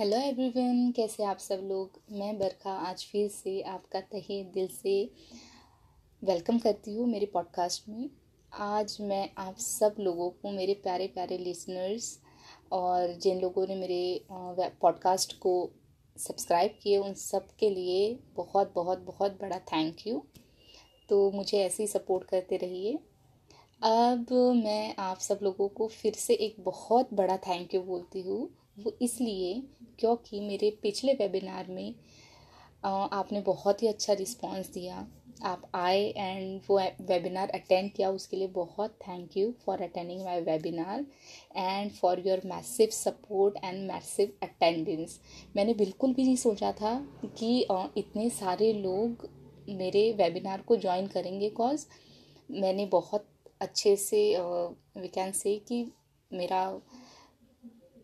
Hello everyone, कैसे आप सब लोग? मैं बरखा आज फिर से आपका तहे दिल से वेलकम करती हूँ मेरे पॉडकास्ट में। आज मैं आप सब लोगों को, मेरे प्यारे प्यारे लिसनर्स और जिन लोगों ने मेरे पॉडकास्ट को सब्सक्राइब किए, उन सब के लिए बहुत बहुत बहुत बड़ा थैंक यू तो मुझे ऐसे ही सपोर्ट करते रहिए। अब मैं आप सब लोगों को फिर से एक बहुत बड़ा थैंक यू बोलती हूँ। वो इसलिए क्योंकि मेरे पिछले वेबिनार में आपने बहुत ही अच्छा रिस्पांस दिया। आप आए एंड वो वेबिनार अटेंड किया, उसके लिए बहुत thank you for attending my webinar and for your massive support and massive attendance मैंने बिल्कुल भी नहीं सोचा था कि इतने सारे लोग मेरे वेबिनार को ज्वाइन करेंगे कॉज मैंने बहुत अच्छे से वी कैन से कि मेरा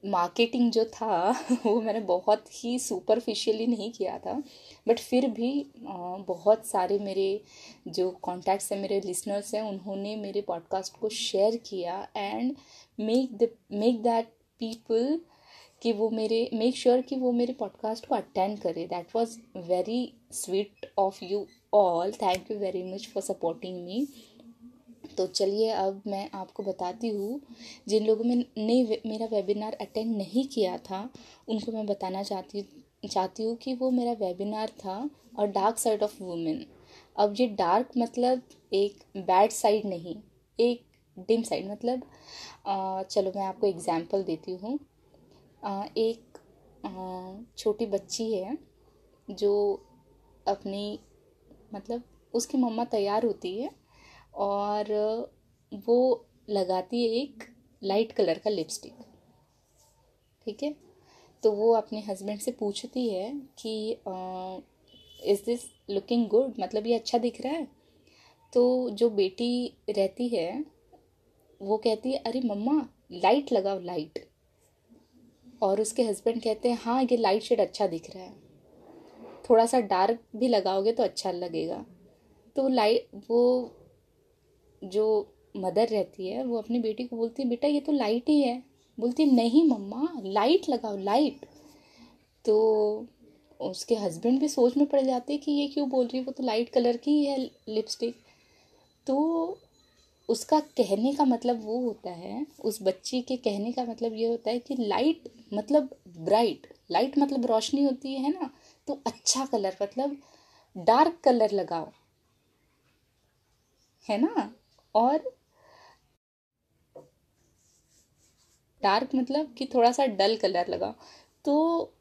मार्केटिंग जो था, वो मैंने बहुत ही सुपरफिशियली नहीं किया था। बट फिर भी बहुत सारे मेरे जो कॉन्टैक्ट्स हैं, मेरे लिसनर्स हैं, उन्होंने मेरे पॉडकास्ट को शेयर किया and make the make that people कि वो मेरे मेक श्योर sure कि वो मेरे पॉडकास्ट को अटेंड करे। That was very sweet of you all thank you very much for supporting me तो चलिए अब मैं आपको बताती हूँ, जिन लोगों में ने मेरा वेबिनार अटेंड नहीं किया था, उनको मैं बताना चाहती चाहती हूँ कि वो मेरा वेबिनार था और डार्क साइड ऑफ़ वुमेन अब ये डार्क मतलब एक बैड साइड नहीं, एक डिम साइड मतलब चलो मैं आपको एग्जांपल देती हूँ। एक छोटी बच्ची है, जो अपनी मतलब उसकी मम्मा तैयार होती है और वो लगाती है एक लाइट कलर का लिपस्टिक ठीक है? तो वो अपने हस्बैंड से पूछती है कि इज़ दिस लुकिंग गुड मतलब ये अच्छा दिख रहा है? तो जो बेटी रहती है, वो कहती है, अरे मम्मा लाइट लगाओ लाइट और उसके हस्बैंड कहते हैं हाँ ये लाइट शेड अच्छा दिख रहा है। थोड़ा सा डार्क भी लगाओगे तो अच्छा लगेगा। तो लाइट वो जो मदर रहती है, वो अपनी बेटी को बोलती है, बेटा, ये तो लाइट ही है। बोलती नहीं मम्मा, लाइट लगाओ, लाइट। तो उसके हस्बैंड भी सोच में पड़ जाते कि ये क्यों बोल रही है, वो तो लाइट कलर की है लिपस्टिक तो उसका कहने का मतलब वो होता है, उस बच्ची के कहने का मतलब ये होता है कि लाइट मतलब ब्राइट लाइट मतलब रोशनी होती है ना? तो अच्छा कलर मतलब डार्क कलर लगाओ, है ना? और डार्क मतलब कि थोड़ा सा डल कलर लगा। तो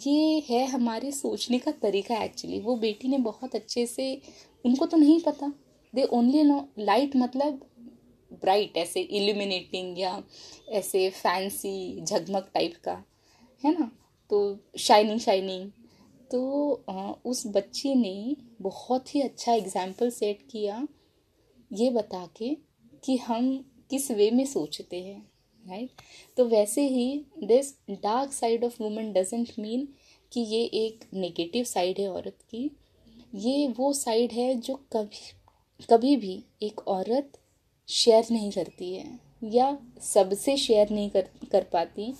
ये है हमारे सोचने का तरीका एक्चुअली वो बेटी ने बहुत अच्छे से, उनको तो नहीं पता। दे ओनली नो लाइट मतलब ब्राइट ऐसे इल्यूमिनेटिंग या ऐसे फैंसी झगमग टाइप का, है ना? तो शाइनिंग शाइनिंग तो उस बच्चे ने बहुत ही अच्छा एग्ज़ाम्पल सेट किया। ये बता के कि हम किस वे में सोचते हैं राइट तो वैसे ही this dark side of women doesn't mean कि ये एक नेगेटिव साइड है औरत की। ये वो साइड है जो कभी कभी भी एक औरत शेयर नहीं करती है, या सबसे शेयर नहीं कर कर पाती,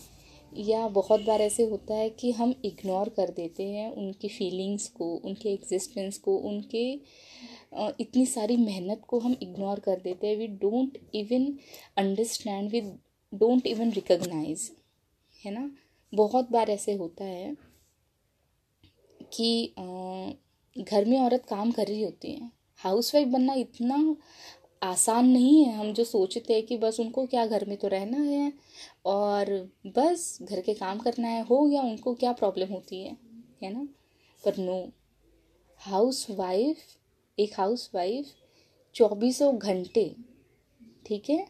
या बहुत बार ऐसे होता है कि हम इग्नोर कर देते हैं उनकी फीलिंग्स को, उनके एग्जिस्टेंस को, उनके इतनी सारी मेहनत को हम इग्नोर कर देते हैं। We don't even understand we don't even recognise है ना? बहुत बार ऐसे होता है कि घर में औरत काम कर रही होती है। हाउस वाइफ बनना इतना आसान नहीं है। हम जो सोचते हैं कि बस उनको क्या घर में तो रहना है और बस घर के काम करना है, हो गया, उनको क्या प्रॉब्लम होती है है ना? पर नो हाउस वाइफ एक हाउस वाइफ चौबीसों घंटे, ठीक है?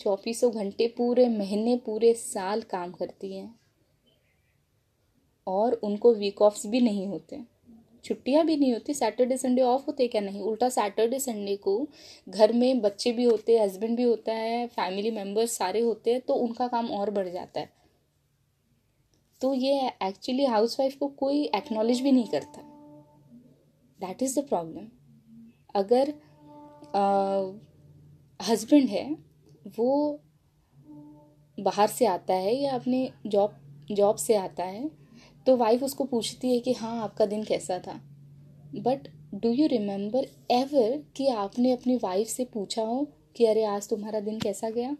चौबीसों घंटे पूरे महीने, पूरे साल काम करती हैं। और उनको वीक ऑफ्स भी नहीं होते। छुट्टियाँ भी नहीं होती। सैटरडे संडे ऑफ़ होते क्या नहीं? उल्टा सैटरडे संडे को घर में बच्चे भी होते हैं हस्बैंड भी होता है फैमिली मेंबर्स सारे होते हैं तो उनका काम और बढ़ जाता है। तो ये एक्चुअली हाउस वाइफ को कोई एक्नॉलेज भी नहीं करता। दैट इज़ द प्रॉब्लम अगर हस्बैंड है, वो बाहर से आता है या अपने जॉब जॉब से आता है तो वाइफ उसको पूछती है कि हाँ आपका दिन कैसा था? But do you remember ever कि आपने अपनी वाइफ से पूछा हो कि अरे, आज तुम्हारा दिन कैसा गया?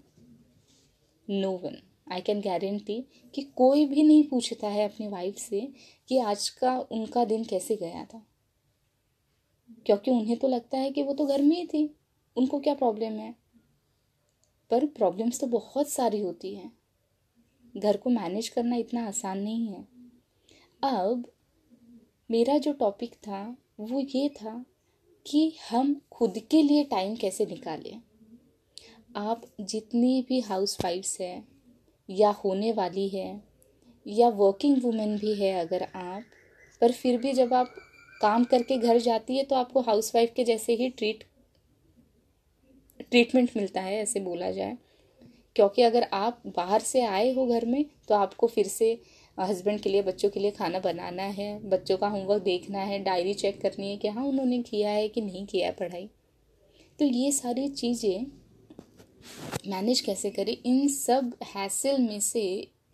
No one I can guarantee कि कोई भी नहीं पूछता है अपनी वाइफ से कि आज का, उनका दिन कैसे गया था। क्योंकि उन्हें तो लगता है कि वो तो घर में ही थी। उनको क्या प्रॉब्लम है? पर प्रॉब्लम्स तो बहुत सारी होती हैं। घर को मैनेज करना इतना आसान नहीं है। अब मेरा जो टॉपिक था, वो ये था कि हम खुद के लिए टाइम कैसे निकालें। आप जितनी भी हाउस वाइफ्स हैं, या होने वाली है, या वर्किंग वुमेन भी है अगर आप, पर फिर भी जब आप काम करके घर जाती है तो आपको हाउस वाइफ के जैसे ही ट्रीट ट्रीटमेंट मिलता है, ऐसे बोला जाए। क्योंकि अगर आप बाहर से आए हो घर में तो आपको फिर से हस्बैंड के लिए, बच्चों के लिए खाना बनाना है, बच्चों का होमवर्क देखना है डायरी चेक करनी है कि हाँ उन्होंने किया है कि नहीं किया है पढ़ाई। तो ये सारी चीज़ें मैनेज कैसे करें? इन सब हैसल में से,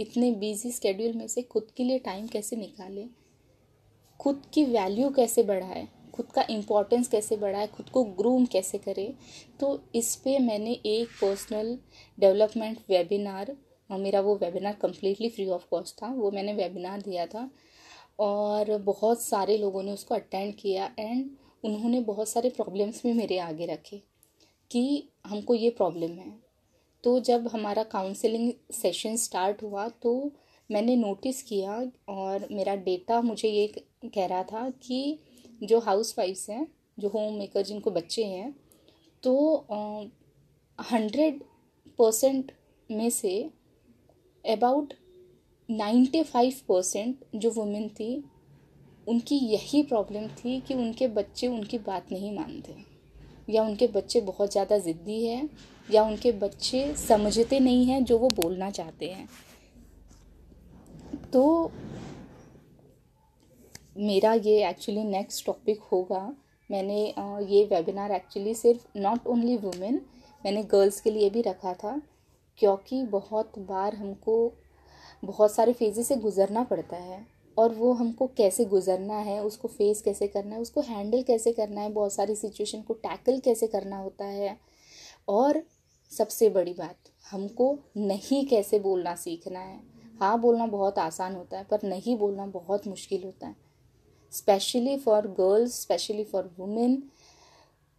इतने बिज़ी स्केड्यूल में से खुद के लिए टाइम कैसे निकालें? खुद की वैल्यू कैसे बढ़ाए, खुद का इम्पोर्टेंस कैसे बढ़ाए, खुद को ग्रूम कैसे करें तो इस पर मैंने एक पर्सनल डेवलपमेंट वेबिनार मेरा वो webinar completely free of cost था, वो मैंने वेबिनार दिया था, और बहुत सारे लोगों ने उसको अटेंड किया एंड उन्होंने बहुत सारे प्रॉब्लम्स भी मेरे आगे रखे, कि हमको ये प्रॉब्लम है। तो जब हमारा काउंसलिंग सेशन स्टार्ट हुआ तो मैंने नोटिस किया और मेरा डेटा मुझे ये कह रहा था कि जो हाउस वाइफ्स हैं, जो होम मेकर जिनको बच्चे हैं तो हंड्रेड परसेंट में से अबाउट नाइन्टी फाइव परसेंट जो वुमेन थी, उनकी यही प्रॉब्लम थी कि उनके बच्चे उनकी बात नहीं मानते। या उनके बच्चे बहुत ज़्यादा ज़िद्दी है, या उनके बच्चे समझते नहीं हैं जो वो बोलना चाहते हैं। तो मेरा ये एक्चुअली नेक्स्ट टॉपिक होगा। मैंने ये वेबिनार एक्चुअली सिर्फ़ नॉट ओनली वुमेन मैंने गर्ल्स के लिए भी रखा था, क्योंकि बहुत बार हमको बहुत सारे फेजेस से गुज़रना पड़ता है, और वो हमको कैसे गुजरना है, उसको फेस कैसे करना है, उसको हैंडल कैसे करना है, बहुत सारी सिचुएशन को टैकल कैसे करना होता है। और सबसे बड़ी बात, हमको नहीं कैसे बोलना सीखना है। हाँ बोलना बहुत आसान होता है पर नहीं बोलना बहुत मुश्किल होता है। Specially for girls specially for women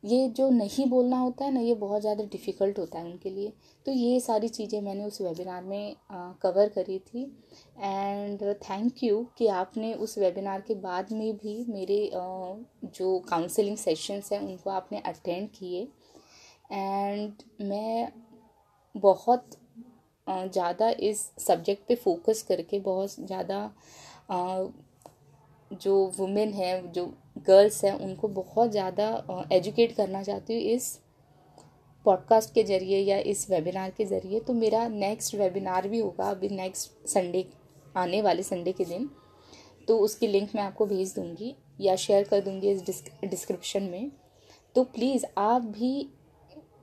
ये जो नहीं बोलना होता है ना ये बहुत ज़्यादा डिफ़िकल्ट होता है उनके लिए। तो ये सारी चीज़ें मैंने उस वेबिनार में कवर करी थी। एंड थैंक यू कि आपने उस वेबिनार के बाद में भी मेरे आ, जो काउंसलिंग सेशंस हैं उनको आपने अटेंड किए। एंड मैं बहुत ज़्यादा इस सब्जेक्ट पे फोकस करके बहुत ज़्यादा जो वुमेन है, जो गर्ल्स हैं, उनको बहुत ज़्यादा एजुकेट करना चाहती हूँ इस पॉडकास्ट के ज़रिए या इस वेबिनार के ज़रिए। तो मेरा नेक्स्ट वेबिनार भी होगा अभी नेक्स्ट संडे आने वाले संडे के दिन। तो उसकी लिंक मैं आपको भेज दूँगी या शेयर कर दूँगी इस डिस्क्रिप्शन में। तो प्लीज़ आप भी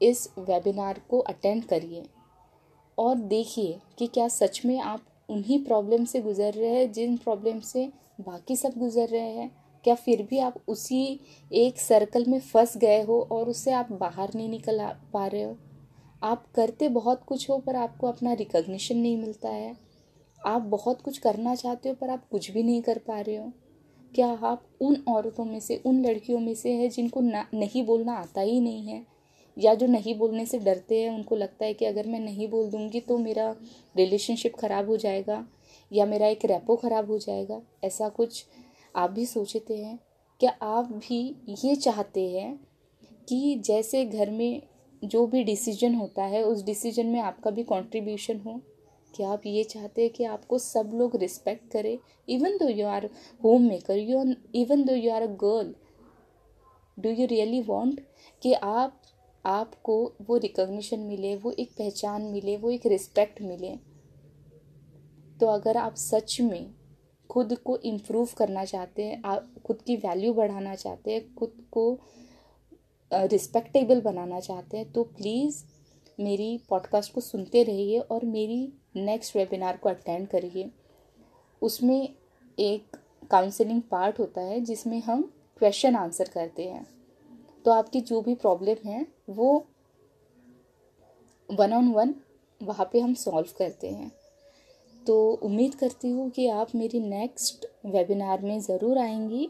इस वेबिनार को अटेंड करिए। और देखिए कि क्या सच में आप उन्हीं प्रॉब्लम से गुज़र रहे हैं, जिन प्रॉब्लम से बाकी सब गुज़र रहे हैं? क्या फिर भी आप उसी एक सर्कल में फंस गए हो और उससे आप बाहर नहीं निकल पा रहे हो? आप करते बहुत कुछ हो पर आपको अपना रिकग्निशन नहीं मिलता है। आप बहुत कुछ करना चाहते हो पर आप कुछ भी नहीं कर पा रहे हो। क्या आप उन औरतों में से, उन लड़कियों में से है जिनको ना, नहीं बोलना आता ही नहीं है? या जो नहीं बोलने से डरते हैं, उनको लगता है कि अगर मैं नहीं बोल दूँगी तो मेरा रिलेशनशिप ख़राब हो जाएगा या मेरा एक रेपो ख़राब हो जाएगा। ऐसा कुछ आप भी सोचते हैं? क्या आप भी ये चाहते हैं कि जैसे घर में जो भी डिसीज़न होता है, उस डिसीज़न में आपका भी कंट्रीब्यूशन हो? क्या आप ये चाहते हैं कि आपको सब लोग रिस्पेक्ट करें? Even though you are homemaker you even though you are a girl do you really want कि आप आपको वो रिकग्निशन मिले, वो एक पहचान मिले, वो एक रिस्पेक्ट मिले। तो अगर आप सच में खुद को इम्प्रूव करना चाहते हैं, आप खुद की वैल्यू बढ़ाना चाहते हैं, खुद को रिस्पेक्टेबल बनाना चाहते हैं तो प्लीज़ मेरी पॉडकास्ट को सुनते रहिए और मेरी नेक्स्ट वेबिनार को अटेंड करिए। उसमें एक काउंसलिंग पार्ट होता है जिसमें हम क्वेश्चन आंसर करते हैं। तो आपकी जो भी प्रॉब्लम है, वो वन ऑन वन वहाँ पे हम सॉल्व करते हैं। तो उम्मीद करती हूँ कि आप मेरी नेक्स्ट वेबिनार में ज़रूर आएँगी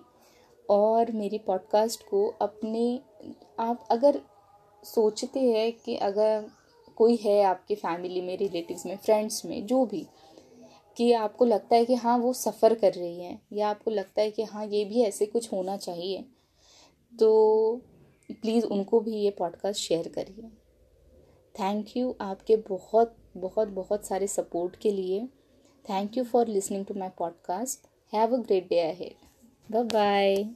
और मेरी पॉडकास्ट को अपने, आप अगर सोचते हैं कि अगर कोई है आपके फैमिली में रिलेटिव्स में फ्रेंड्स में, जो भी, कि आपको लगता है कि हाँ वो सफ़र कर रही हैं या आपको लगता है कि हाँ ये भी ऐसे कुछ होना चाहिए तो प्लीज़ उनको भी ये पॉडकास्ट शेयर करिए। थैंक यू आपके बहुत बहुत बहुत सारे सपोर्ट के लिए। Thank you for listening to my podcast have a great day ahead bye bye